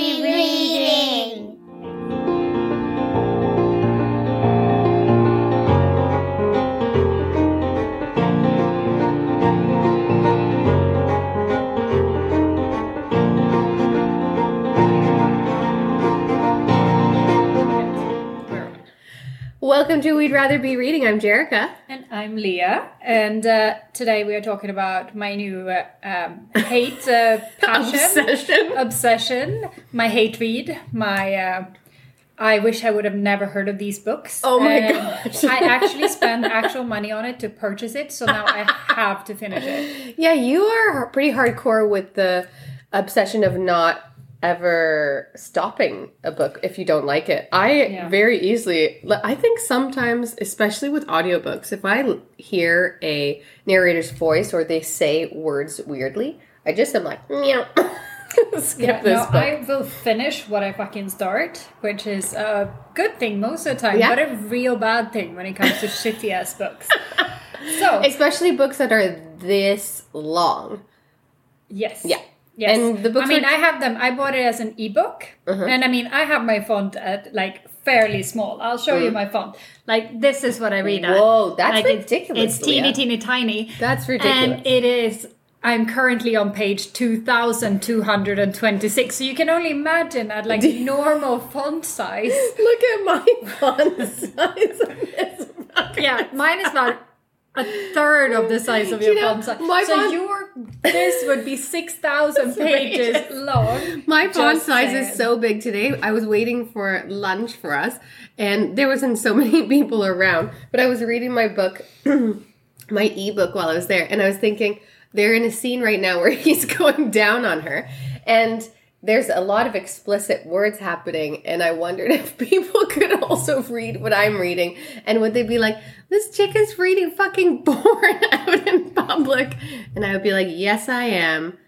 be reading? Welcome to We'd Rather Be Reading. I'm Jerica. I'm Leah, and uh, today we are talking about my new uh, um, hate uh, passion, Obsession. obsession, my hate read, my. Uh, I wish I would have never heard of these books. Oh my And gosh. I actually spent actual money on it to purchase it, so now I have to finish it. Yeah, you are pretty hardcore with the obsession of not ever stopping a book if you don't like it. I Yeah. very easily, I think sometimes, especially with audiobooks, if I hear a narrator's voice or they say words weirdly, I just am like, meow. Skip Yeah, this no, book. I will finish what I fucking start, which is a good thing most of the time, Yeah. but a real bad thing when it comes to shitty ass books. So, Especially books that are this long. yes. Yeah. Yes. And the books I mean, Uh-huh. I have them. I bought it as an ebook, and I mean, I have my font at like fairly small. I'll show you my font. Like this is what I read at. Mm. Whoa, that's like, ridiculous, It's, teeny, teeny, tiny. That's ridiculous. And it is. I'm currently on page two thousand two hundred and twenty-six. So you can only imagine at like normal font size. Look at my font size book. Yeah, mine is about a third of the size of your You know, font size. my so font- this would be six thousand pages long. My font Just size is so big today. I was waiting for lunch for us, and there wasn't so many people around. But I was reading my book, my ebook, while I was there, and I was thinking they're in a scene right now where he's going down on her, and there's a lot of explicit words happening. And I wondered if people could also read what I'm reading, and would they be like, "This chick is reading fucking porn out in public?" And I would be like, "Yes, I am."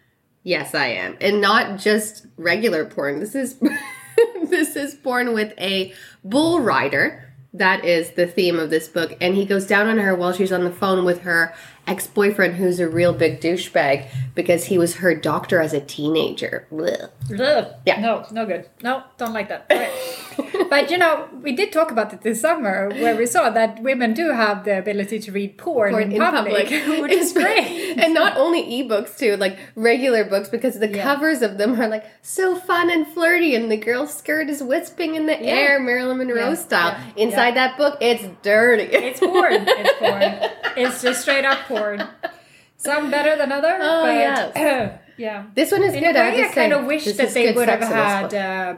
Yes, I am. And not just regular porn. This is this is porn with a bull rider. That is the theme of this book. And he goes down on her while she's on the phone with her ex-boyfriend who's a real big douchebag because he was her doctor as a teenager. Blech. Ugh. Yeah. No, no good. No, don't like that. Right. but you know, we did talk about it this summer where we saw that women do have the ability to read porn, Porn in, public, which is great. and not only ebooks too, like regular books because the Yeah. covers of them are like so fun and flirty and the girl's skirt is wisping in the air, Marilyn Monroe Yeah. style. Yeah. Inside that book, it's dirty. It's porn. It's porn. It's just straight up Some better than other. Oh, but, yes. yeah. This one is In good. a I, I, kind of wish that they would have sex in this had uh,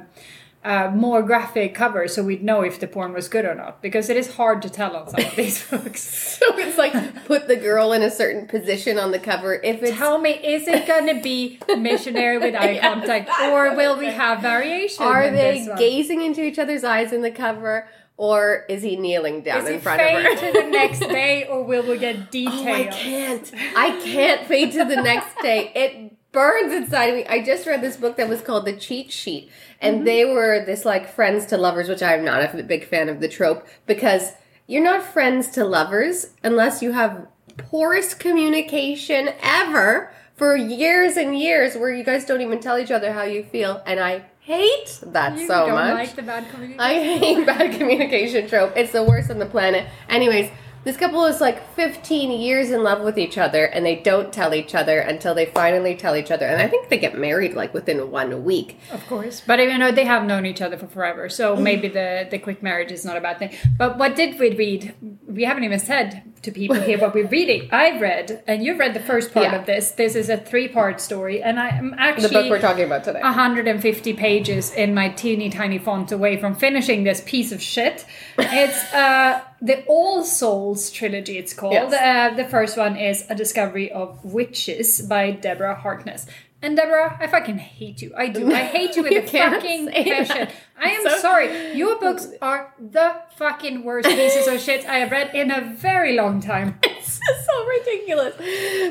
uh, more graphic covers so we'd know if the porn was good or not. Because it is hard to tell on some of these books. So it's like put the girl in a certain position on the cover. If it's Tell me, is it going to be missionary with eye Yes, contact, or will we have variation? are they gazing into each other's eyes in the cover, or is he kneeling down Is in front of her? to the next day, or will we get details? Oh, I can't. I can't fade to the next day. It burns inside of me. I just read this book that was called The Cheat Sheet, and Mm-hmm. they were this like friends to lovers, which I'm not a big fan of the trope because you're not friends to lovers unless you have poorest communication ever for years and years where you guys don't even tell each other how you feel, and I hate that You so don't much. like the bad communication. I hate bad communication trope. It's the worst on the planet. Anyways, this couple is like 15 years in love with each other and they don't tell each other until they finally tell each other. And I think they get married like within one week. Of course, but you know they have known each other for forever, so maybe the the quick marriage is not a bad thing. But what did we read? We haven't even said to people here what we're reading. I've read, and you've read the first part Yeah. of this. This is a three part story, and I'm actually. The book we're talking about today. 150 pages in my teeny tiny font away from finishing this piece of shit. It's uh, the All Souls trilogy, it's called. Yes. Uh, the first one is A Discovery of Witches by Deborah Harkness. And Deborah, I fucking hate you. I do. I hate you with You a fucking that. passion. I am So- sorry. Your books are the fucking worst pieces of shit I have read in a very long time. It's so ridiculous.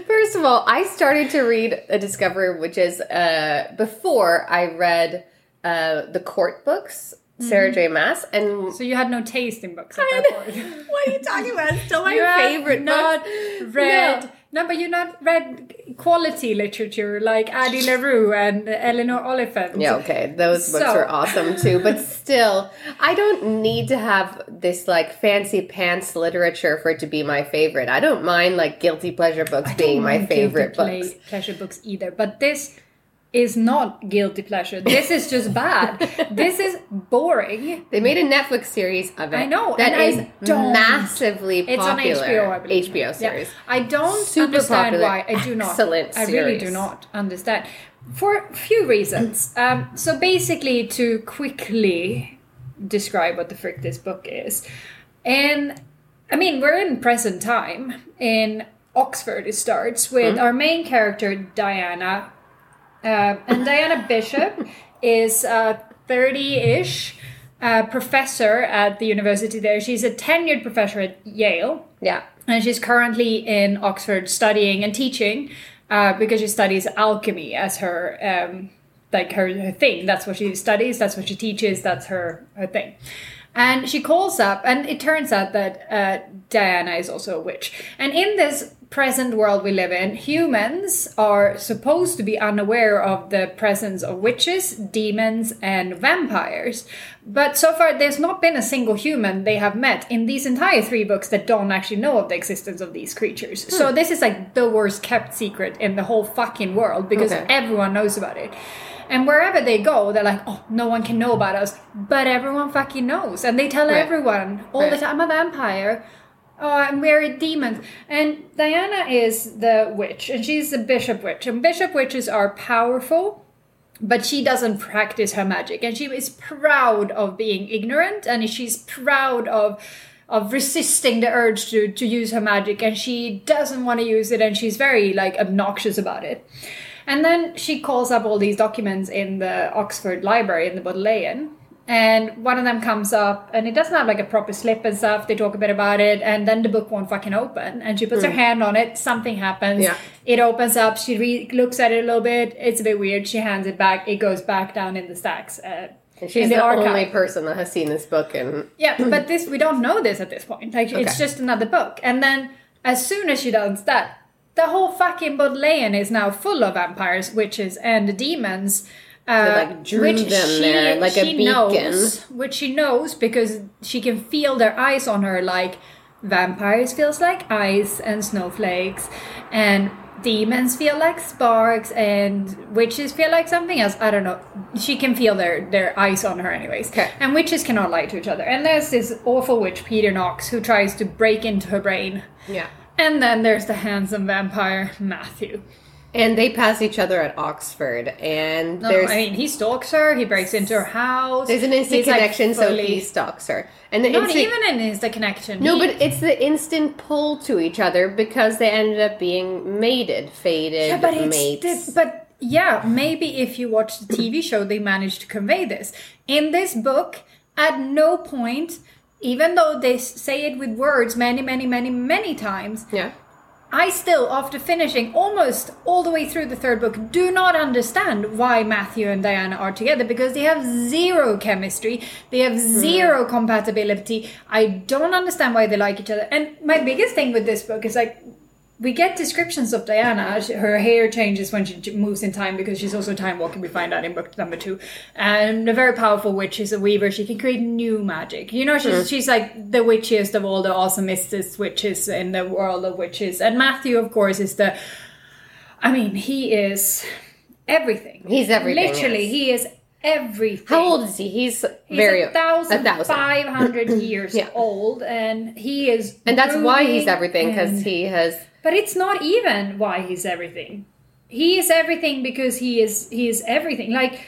First of all, I started to read A Discovery, which is uh, before I read uh, the court books, Sarah mm-hmm. J. Maas, and So you had no taste in books at I that point. what are you talking about? It's still my You have favorite not book. read No, but you not read quality literature like Addie LaRue and Eleanor Oliphant. Yeah, okay. Those books So- are awesome too. But still, I don't need to have this like fancy pants literature for it to be my favorite. I don't mind like guilty pleasure books being my favorite guilty books. pleasure books either. But this is not guilty pleasure. This is just bad. this is boring. They made a Netflix series of it. I know, that is massively It's on popular. HBO, I believe. HBO series. Yeah. I don't Super understand popular. why. I do not. Excellent Series. I really do not understand. For a few reasons. Um, so basically, to quickly describe what the frick this book is, and I mean we're in present time in Oxford. It starts with our main character Diana, uh, and Diana Bishop is uh, 30-ish. Uh, professor at the university there. She's a tenured professor at Yale, Yeah. and she's currently in Oxford studying and teaching uh, because she studies alchemy as her um, like her, her thing. That's what she studies. That's what she teaches. That's her her thing. And she calls up, and it turns out that uh, Diana is also a witch. And in this present world we live in, humans are supposed to be unaware of the presence of witches, demons, and vampires. But so far, there's not been a single human they have met in these entire three books that don't actually know of the existence of these creatures. Hmm. So this is like the worst kept secret in the whole fucking world because Okay. everyone knows about it. And wherever they go, they're like, oh, no one can know about us. But everyone fucking knows. And they tell Right. everyone all the time, I'm a vampire. Oh, and we're demons. And Diana is the witch, and she's the bishop witch. And bishop witches are powerful, but she doesn't practice her magic. And she is proud of being ignorant, and she's proud of of resisting the urge to, to use her magic and she doesn't want to use it and she's very like obnoxious about it and then she calls up all these documents in the Oxford Library in the Bodleian. And one of them comes up, and it doesn't have like a proper slip and stuff. They talk a bit about it, and then the book won't fucking open. And she puts her hand on it, something happens. Hmm. Yeah. It opens up. She re- looks at it a little bit. It's a bit weird. She hands it back. It goes back down in the stacks. Uh, And she's the, the only person that has seen this book and yeah, but this we don't know this at this point. Like it's just another book. And then as soon as she does that, the whole fucking Bodleian is now full of vampires, witches, and demons. Uh, like, drew them there like a she beacon. Knows, which she knows because she can feel their eyes on her. Like vampires feels like ice and snowflakes, and demons feel like sparks, and witches feel like something else. I don't know. She can feel their their eyes on her, anyways. Okay. And witches cannot lie to each other. And there's this awful witch, Peter Knox, who tries to break into her brain. yeah. And then there's the handsome vampire, Matthew. And they pass each other at Oxford and No, there's I mean, he stalks her, he breaks into her house. there's an instant He's, like, connection so he stalks her. And the Not instant even an instant connection. No, He- but it's the instant pull to each other because they ended up being mated, faded Yeah, but it's mates. the- but yeah, maybe if you watch the TV show, they managed to convey this. In this book, at no point, even though they say it with words many, many, many, many times, yeah. I still, after finishing almost all the way through the third book, do not understand why Matthew and Diana are together because they have zero chemistry, they have hmm. zero compatibility. I don't understand why they like each other. And my biggest thing with this book is like, we get descriptions of Diana. Her hair changes when she moves in time because she's also time walking. We find out in book number two. And a very powerful witch. She's a weaver. She can create new magic. You know, she's mm. she's like the witchiest of all the awesomest witches in the world of witches. And Matthew, of course, is the. I mean, he is everything. He's everything, Literally, yes. he is everything. How old is he? He's, He's very a thousand, a thousand. five hundred years Yeah. old, and he is. And that's why he's everything because he has but it's not even why he's everything. He is everything because he is he is everything. Like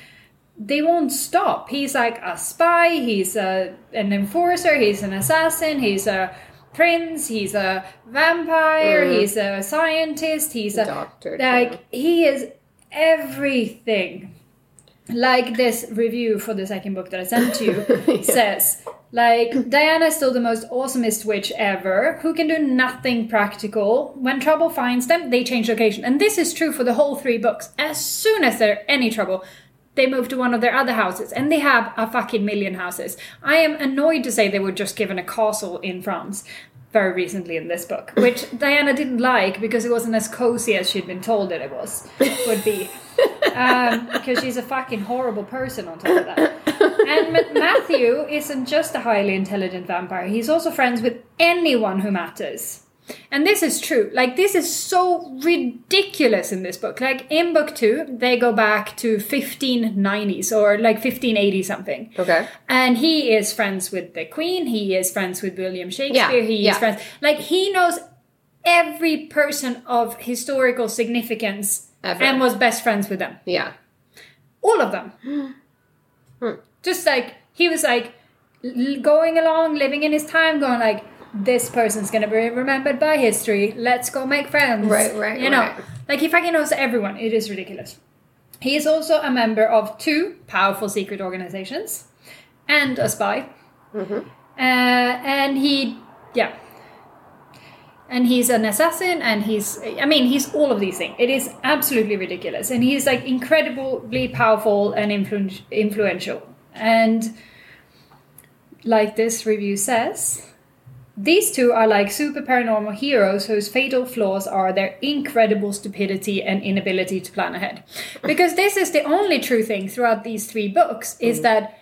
they won't stop. He's like a spy. He's a an enforcer. He's an assassin. He's a prince. He's a vampire. Mm-hmm. He's a scientist. He's a Doctor, Like he is everything. Like this review for the second book that I sent to you says, like Diana is still the most awesomest witch ever, who can do nothing practical. When trouble finds them, they change location. And this is true for the whole three books. As soon as there's any trouble, they move to one of their other houses, and they have a fucking million houses. I am annoyed to say they were just given a castle in France. very recently in this book, which Diana didn't like because it wasn't as cozy as she'd been told that it was would be. Um, because she's a fucking horrible person on top of that. Matthew isn't just a highly intelligent vampire; he's also friends with anyone who matters. And this is true. Like this is so ridiculous in this book. Like in book two, they go back to 1590s or like 1580 something. Okay. And he is friends with the Queen. He is friends with William Shakespeare. Yeah, he yeah. is friends. Like he knows every person of historical significance Ever. and was best friends with them. Yeah. All of them. Hmm. Just like he was like l- going along, living in his time, going like, this person's gonna be remembered by history. Let's go make friends. Right, right, You know, right. like he fucking knows everyone. It is ridiculous. He is also a member of two powerful secret organizations and a spy. Mm-hmm. Uh, and he, yeah. And he's an assassin, and he's, I mean, he's all of these things. It is absolutely ridiculous. And he's like incredibly powerful and influ- influential. And like this review says, these two are like super paranormal heroes whose fatal flaws are their incredible stupidity and inability to plan ahead. Because this is the only true thing throughout these three books is that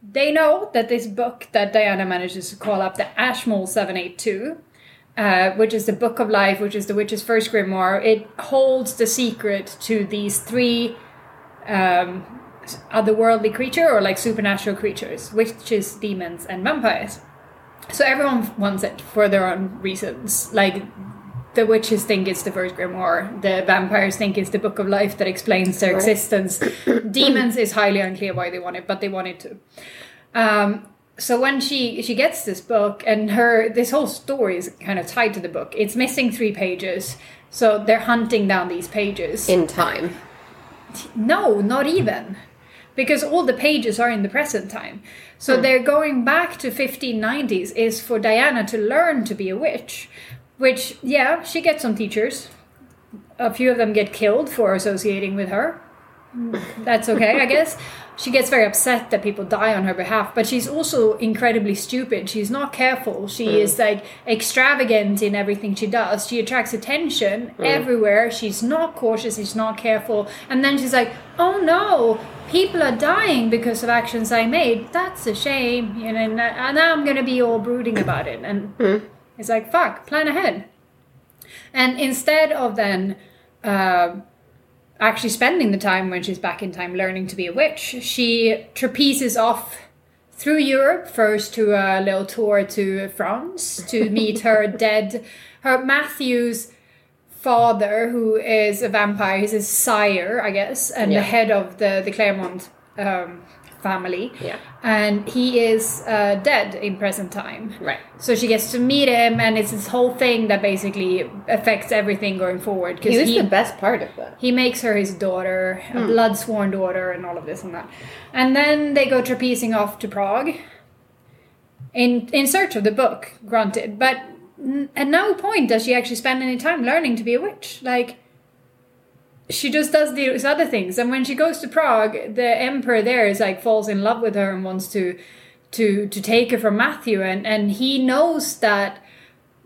they know that this book that Diana manages to call up the Ashmole 782, uh, which is the Book of Life, which is the witch's first grimoire, it holds the secret to these three um, otherworldly creature or like supernatural creatures, witches, demons, and vampires. So everyone wants it for their own reasons. Like the witches think it's the first grimoire, the vampires think it's the book of life that explains their Right. existence. Demons is highly unclear why they want it, but they want it to. Um, so when she she gets this book and her this whole story is kind of tied to the book. It's missing three pages, so they're hunting down these pages. In time. No, not even. Because all the pages are in the present time. So hmm. they're going back to 1590s is for Diana to learn to be a witch. Which, yeah, she gets some teachers. A few of them get killed for associating with her. Hmm. That's okay, I guess. She gets very upset that people die on her behalf, but she's also incredibly stupid. She's not careful. She hmm. is like extravagant in everything she does. She attracts attention everywhere. She's not cautious, she's not careful. And then she's like, oh no, people are dying because of actions I made. That's a shame. You know, and now I'm gonna be all brooding about it. And it's like, fuck, plan ahead. And instead of then uh, actually spending the time when she's back in time learning to be a witch, she trapezes off through Europe first to a little tour to France to meet her dead, her Matthew's father, who is a vampire. He's his sire, I guess, and Yeah. the head of the the Clermont um, family. Yeah. And he is uh, dead in present time. Right. So she gets to meet him, and it's this whole thing that basically affects everything going forward. Because He was he, the best part of that. he makes her his daughter, a blood sworn daughter, and all of this and that. And then they go trapezing off to Prague in in search of the book, granted. But at no point does she actually spend any time learning to be a witch. Like, she just does these other things. And when she goes to Prague, the emperor there is like falls in love with her and wants to to to take her from Matthew, and and he knows that.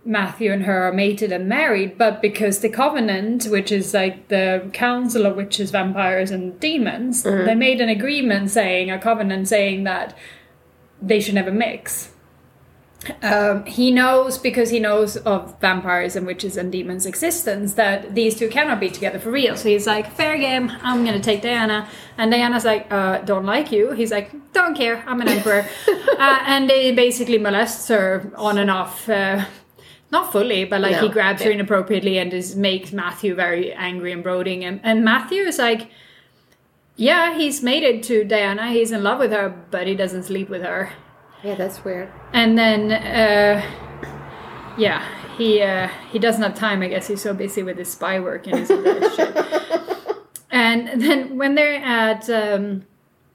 Matthew and her are mated and married, but because the Covenant, which is like the council of witches, vampires, and demons, mm-hmm. they made an agreement saying, a covenant saying that they should never mix. Um, he knows because he knows of vampires and witches and demons' existence that these two cannot be together for real. So he's like, "Fair game, I'm gonna take Diana." And Diana's like, uh, "Don't like you." He's like, "Don't care, I'm an emperor." uh, and they basically molests her on and off. Uh, not fully, but like he No, grabs her inappropriately and just makes Matthew very angry and brooding. And, and Matthew is like, yeah, he's made it to Diana. He's in love with her, but he doesn't sleep with her. Yeah, that's weird. And then, uh, yeah, he uh, he doesn't have time. I guess he's so busy with his spy work and his other shit. And then when they're at um,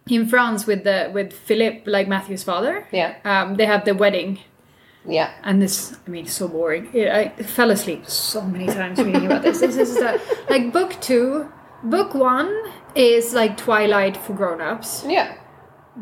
in France with the with Philip, like Matthew's father, Yeah. um, they have the wedding. Yeah. And this, I mean, so boring. I I fell asleep so many times reading about this. This is the, like book two. Book one is like Twilight for grown-ups. Yeah.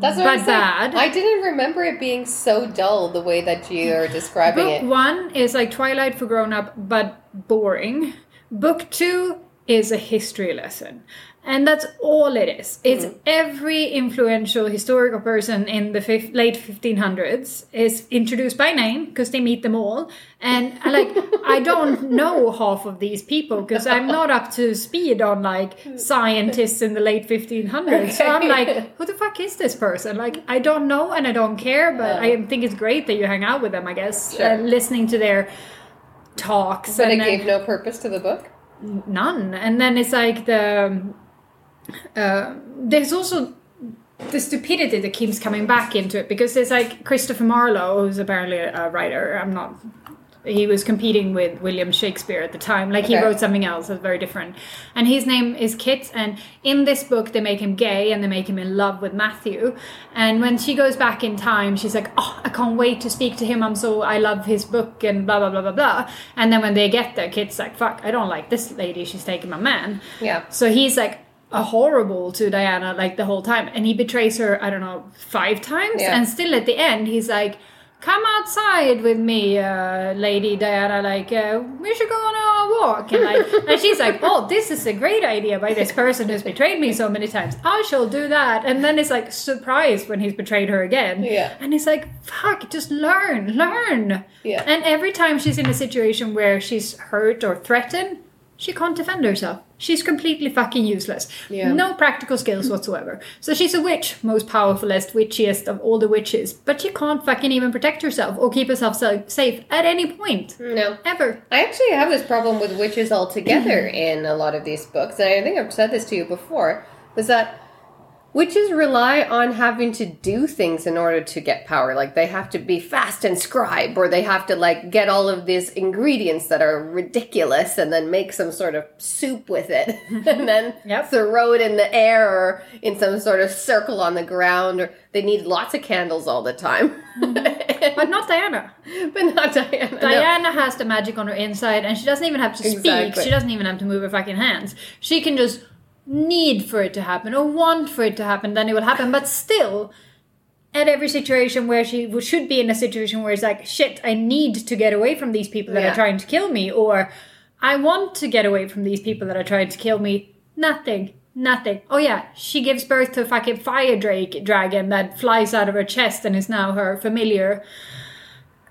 That's what but saying. bad. I didn't remember it being so dull the way that you are describing Book it. Book one is like Twilight for grown up, but boring. Book two is a history lesson. And that's all it is. It's Mm-hmm. every influential historical person in the fif- late 1500s is introduced by name because they meet them all. And I like, I don't know half of these people because I'm not up to speed on like scientists in the late 1500s. So I'm like, who the fuck is this person? Like, I don't know and I don't care, but I think it's great that you hang out with them, I guess. Uh, sure. And listening to their talks. But it and then- gave no purpose to the book. none and then it's like the um, uh, there's also the stupidity that keeps coming back into it because there's like christopher marlowe who's apparently a writer. I'm not he was competing with william shakespeare at the time. Like he wrote something else that's very different. And his name is kit and in this book they make him gay and they make him in love with matthew. And when she goes back in time she's like oh i can't wait to speak to him. I'm so i love his book and blah blah blah blah blah. And then when they get there kit's like fuck i don't like this lady. She's taking my man. Yeah. so he's like horrible to Diana like the whole time, and he betrays her. I don't know five times, Yeah. and still at the end he's like, "Come outside with me, uh, Lady Diana. Like uh, we should go on a walk." And like, and she's like, "Oh, this is a great idea by this person who's betrayed me so many times. I shall do that." And then it's like surprised when he's betrayed her again. Yeah. and he's like, "Fuck, just learn, learn." Yeah. And every time she's in a situation where she's hurt or threatened, she can't defend herself. She's completely fucking useless. Yeah. No practical skills whatsoever. So she's a witch, most powerfulest, witchiest of all the witches. But she can't fucking even protect herself or keep herself safe at any point. No. Ever. I actually have this problem with witches altogether in a lot of these books, and I think I've said this to you before, was that witches rely on having to do things in order to get power. Like they have to be fast and scribe, or they have to like get all of these ingredients that are ridiculous and then make some sort of soup with it and then Yep. throw it in the air or in some sort of circle on the ground, or they need lots of candles all the time. Mm-hmm. But not Diana. but not Diana. no. Diana has the magic on her inside and she doesn't even have to speak. Exactly. She doesn't even have to move her fucking hands. She can just need for it to happen or want for it to happen, then it will happen. But still, at every situation where she should be in a situation where it's like, shit, I need to get away from these people that Yeah. are trying to kill me, or I want to get away from these people that are trying to kill me. Nothing. Nothing. Oh yeah, she gives birth to a fucking fire drake dragon that flies out of her chest and is now her familiar.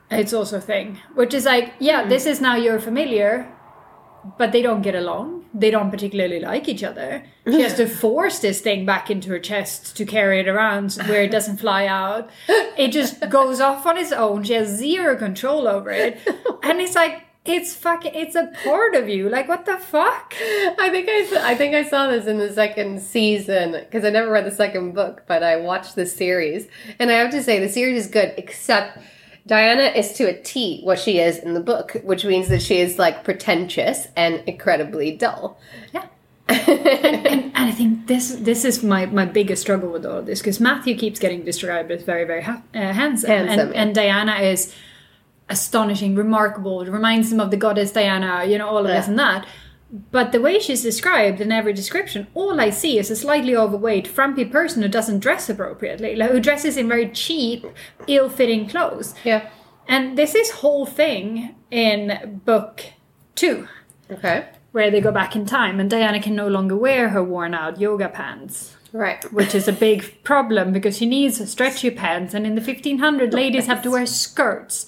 It's also a thing, which is like, yeah, hmm. this is now your familiar, but they don't get along. They don't particularly like each other. She has to force this thing back into her chest to carry it around where it doesn't fly out. It just goes off on its own. She has zero control over it. And it's like, it's fucking, it's a part of you. Like, what the fuck? I think I, I think I saw this in the second season because I never read the second book, but I watched the series, and I have to say the series is good. Except Diana is to a T what she is in the book, which means that she is like pretentious and incredibly dull. Yeah. and, and I think this this is my, my biggest struggle with all of this because Matthew keeps getting described as very very ha- uh, handsome, Handsome, and, yeah. and Diana is astonishing, remarkable. It reminds him of the goddess Diana, you know, all of this Yeah. and that. But the way she's described in every description, all I see is a slightly overweight, frumpy person who doesn't dress appropriately, like, who dresses in very cheap, ill-fitting clothes. Yeah. And this is whole thing in book two Okay. where they go back in time and Diana can no longer wear her worn out yoga pants. Right. Which is a big problem because she needs stretchy pants, and in the 1500 ladies have to wear skirts.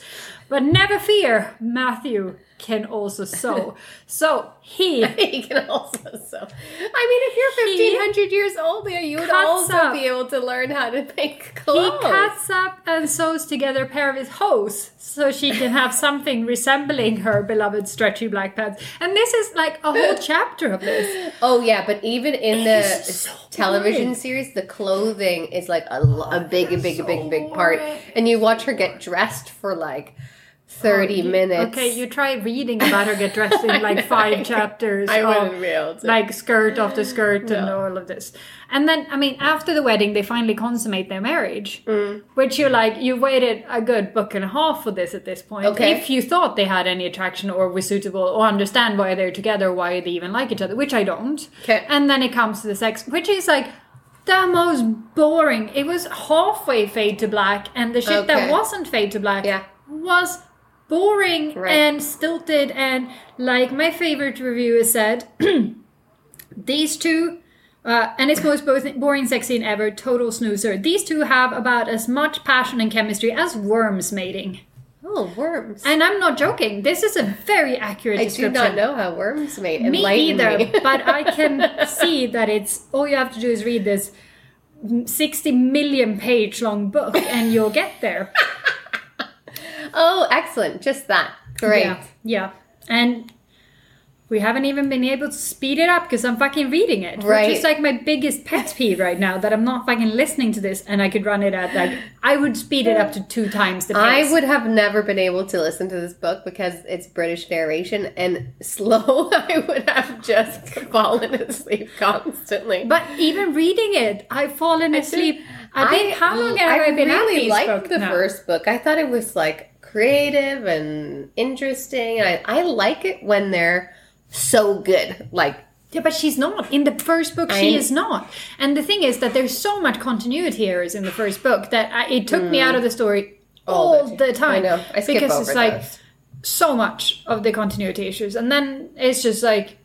But never fear, Matthew can also sew. So he he can also sew. I mean, if you're fifteen hundred years old, you would also up- be able to learn how to make clothes. he cuts up and sews together a pair of his hose so she can have something resembling her beloved stretchy black pants. And this is like a whole chapter of this. Oh yeah, but even in the so television boring. series, the clothing is like a, a big, a big, a big, big part, boring. and you watch her get dressed for like thirty minutes. Okay, you try reading about her get dressed in like five chapters. I of, wouldn't be able to. Like skirt after skirt and all of this. And then, I mean, after the wedding, they finally consummate their marriage. Mm. Which you're like, you waited a good book and a half for this at this point. Okay. If you thought they had any attraction or were suitable or understand why they're together, why they even like each other, which I don't. Okay. And then it comes to the sex, which is like the most boring. It was halfway fade to black, and the shit Okay. that wasn't fade to black Yeah. was boring Right. and stilted. And like my favorite reviewer said, these two. Uh, and it's most both boring sex scene ever, total snoozer. These two have about as much passion and chemistry as worms mating. Oh, worms. And I'm not joking. This is a very accurate description. I do not know how worms mate. Me either, me. but I can see that it's all you have to do is read this 60 million page long book and you'll get there. oh, excellent. Just that. Great. Yeah. Yeah. And we haven't even been able to speed it up because I'm fucking reading it. Right. Which is like my biggest pet peeve right now that I'm not fucking listening to this and I could run it at like, I would speed it up to two times the pace. I would have never been able to listen to this book because it's British narration and slow. I would have just fallen asleep constantly. But even reading it, I've fallen asleep. I think, how long have I, been really liked the now? first book. I thought it was like creative and interesting. I, I like it when they're so good. Like Yeah, but she's not. In the first book, she I- is not. And the thing is that there's so much continuity errors in the first book that I, it took me mm. out of the story all, All the the time. I know. I skip because over it's like so much of the continuity issues. And then it's just like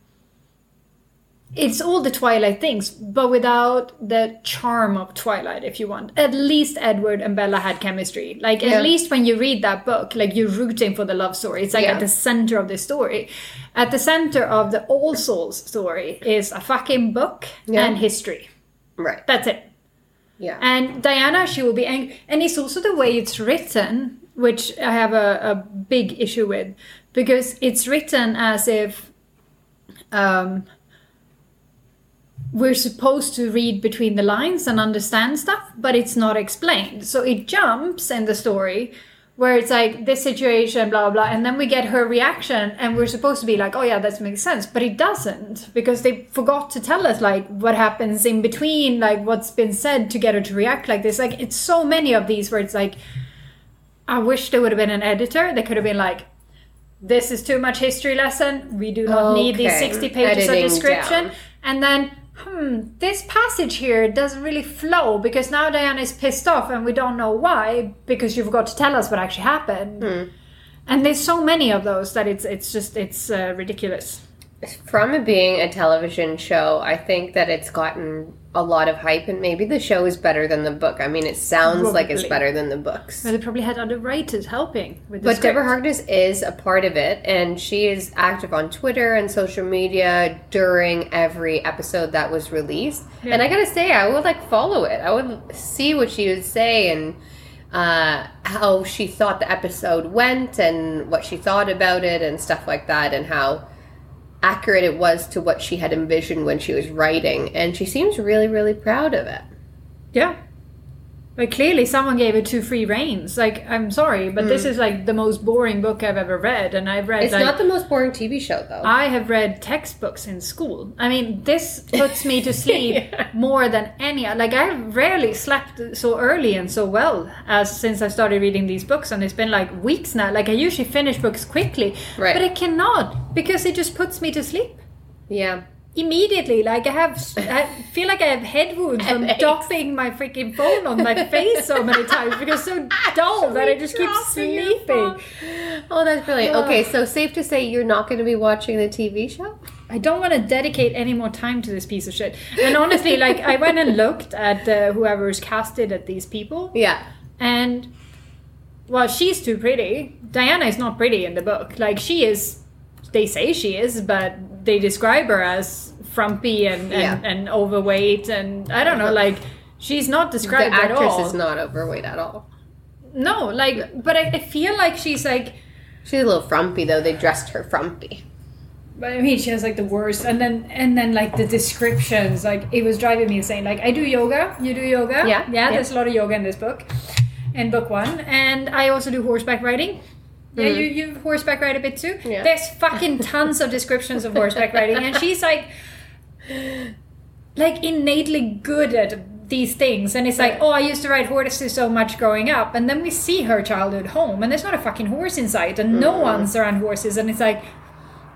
it's all the Twilight things, but without the charm of Twilight, if you want. At least Edward and Bella had chemistry. Like, Yeah. at least when you read that book, like, you're rooting for the love story. It's like Yeah. at the center of the story. At the center of the All Souls story is a fucking book Yeah. and history. right. That's it. Yeah. And Diana, she will be angry. And it's also the way it's written, which I have a, a big issue with. Because it's written as if um, we're supposed to read between the lines and understand stuff, but it's not explained. So it jumps in the story where it's like this situation, blah, blah, blah. And then we get her reaction, and we're supposed to be like, oh, yeah, that makes sense. But it doesn't because they forgot to tell us, like, what happens in between, like, what's been said to get her to react like this. Like, it's so many of these where it's like, I wish there would have been an editor that could have been like, this is too much history lesson. We do not need these 60 pages Editing of description. down. And then, hmm, this passage here doesn't really flow because now Diana is pissed off and we don't know why because you forgot to tell us what actually happened. Hmm. And there's so many of those that it's it's just it's uh, ridiculous. From it being a television show, I think that it's gotten a lot of hype, and maybe the show is better than the book. I mean, it sounds like it's better than the books. But they probably had other writers helping with the But script. Deborah Harkness is a part of it, and she is active on Twitter and social media during every episode that was released. Yeah. And I gotta say, I would like follow it. I would see what she would say and uh, how she thought the episode went and what she thought about it and stuff like that, and how accurate it was to what she had envisioned when she was writing. And she seems really, really proud of it. Yeah. But clearly someone gave it two free reins. Like, I'm sorry, but this is like the most boring book I've ever read. And I've read Hmm. It's like not the most boring TV show, though. I have read textbooks in school. I mean, this puts me to sleep Yeah. more than any. Like I rarely slept so early and so well as since I started reading these books, and it's been like weeks now. Like I usually finish books quickly, Right. but I cannot because it just puts me to sleep yeah. Immediately. Like I have, I feel like I have head wounds from dropping my freaking phone on my face so many times because so dull that I just keep sleeping. Oh, that's brilliant. Ugh. Okay, so safe to say you're not going to be watching the TV show? I don't want to dedicate any more time to this piece of shit. And honestly, like I went and looked at uh, whoever's casted at these people, Yeah. and well, she's too pretty. Diana is not pretty in the book. Like she is, they say she is, but they describe her as frumpy and and, Yeah. and overweight, and I don't know, uh-huh. like. She's not The described at actress all. is not overweight at all. no, like, but I, I feel like she's like She's a little frumpy, though. They dressed her frumpy. But I mean, she has like the worst, and then and then like the descriptions, like it was driving me insane. Like I do yoga, you do yoga, Yeah, yeah. yeah. There's a lot of yoga in this book, in book one, and I also do horseback riding. Yeah, you you horseback ride a bit too. Yeah. There's fucking tons of descriptions of horseback riding, and she's like, like innately good at these things, and it's like, oh, I used to ride horses so much growing up, and then we see her childhood home, and there's not a fucking horse in sight, and no Mm-hmm. one's around horses, and it's like.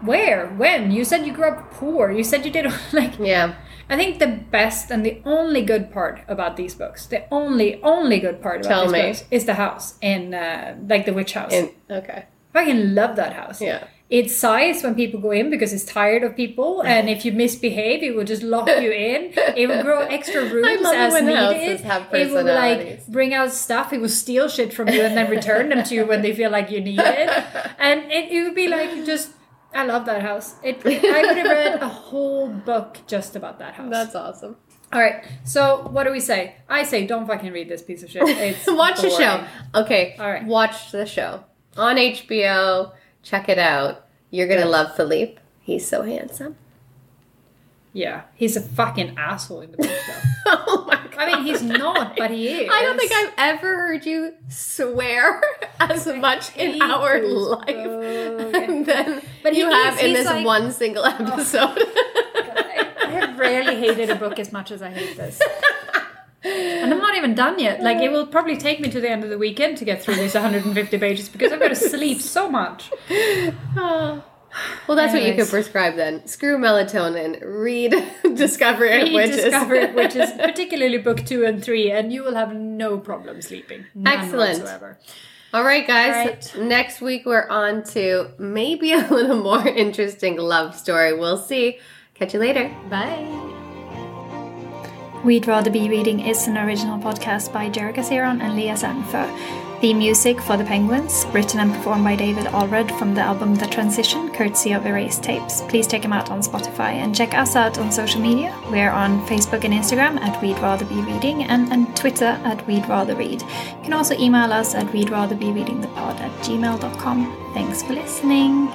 Where? When? You said you grew up poor. You said you did like Yeah. I think the best and the only good part about these books, the only only good part about Tell these me. books, is the house in uh, like the witch house. And, okay. I fucking love that house. Yeah. It sighs when people go in because it's tired of people, and if you misbehave, it will just lock you in. It will grow extra rooms as needed. have it will like bring out stuff. It will steal shit from you and then return them to you when they feel like you need it. And it, it would be like just. I love that house. It, it- I would have read a whole book just about that house. That's awesome. All right. So what do we say? I say don't fucking read this piece of shit. It's watch the show. Okay. All right. Watch the show on HBO. Check it out. You're gonna love Philippe. He's so handsome. Yeah, he's a fucking asshole in the book though. oh my god. I mean, he's not, but he is. I don't think I've ever heard you swear as much in our life and then But you have is- in this like- one single oh. episode. I, I have rarely hated a book as much as I hate this. And I'm not even done yet. Like, it will probably take me to the end of the weekend to get through these 150 pages because I've got to sleep so much. Oh. Well, that's what you Anyways. could prescribe then. Screw melatonin. Read Discovery of Read Witches. Discovered Witches, particularly book two and three, and you will have no problem sleeping. None Excellent. Whatsoever. All right, guys. All right. Next week we're on to maybe a little more interesting love story. We'll see. Catch you later. Bye. We'd Rather Be Reading is an original podcast by Jerika Seron and Leah Sanfo. The music for The Penguins, written and performed by David Allred from the album The Transition, courtesy of Erased Tapes. Please check him out on Spotify and check us out on social media. We're on Facebook and Instagram at We'd Rather Be Reading and on Twitter at We'd Rather Read. You can also email us at We'd Rather Be Reading the pod at gmail.com. Thanks for listening.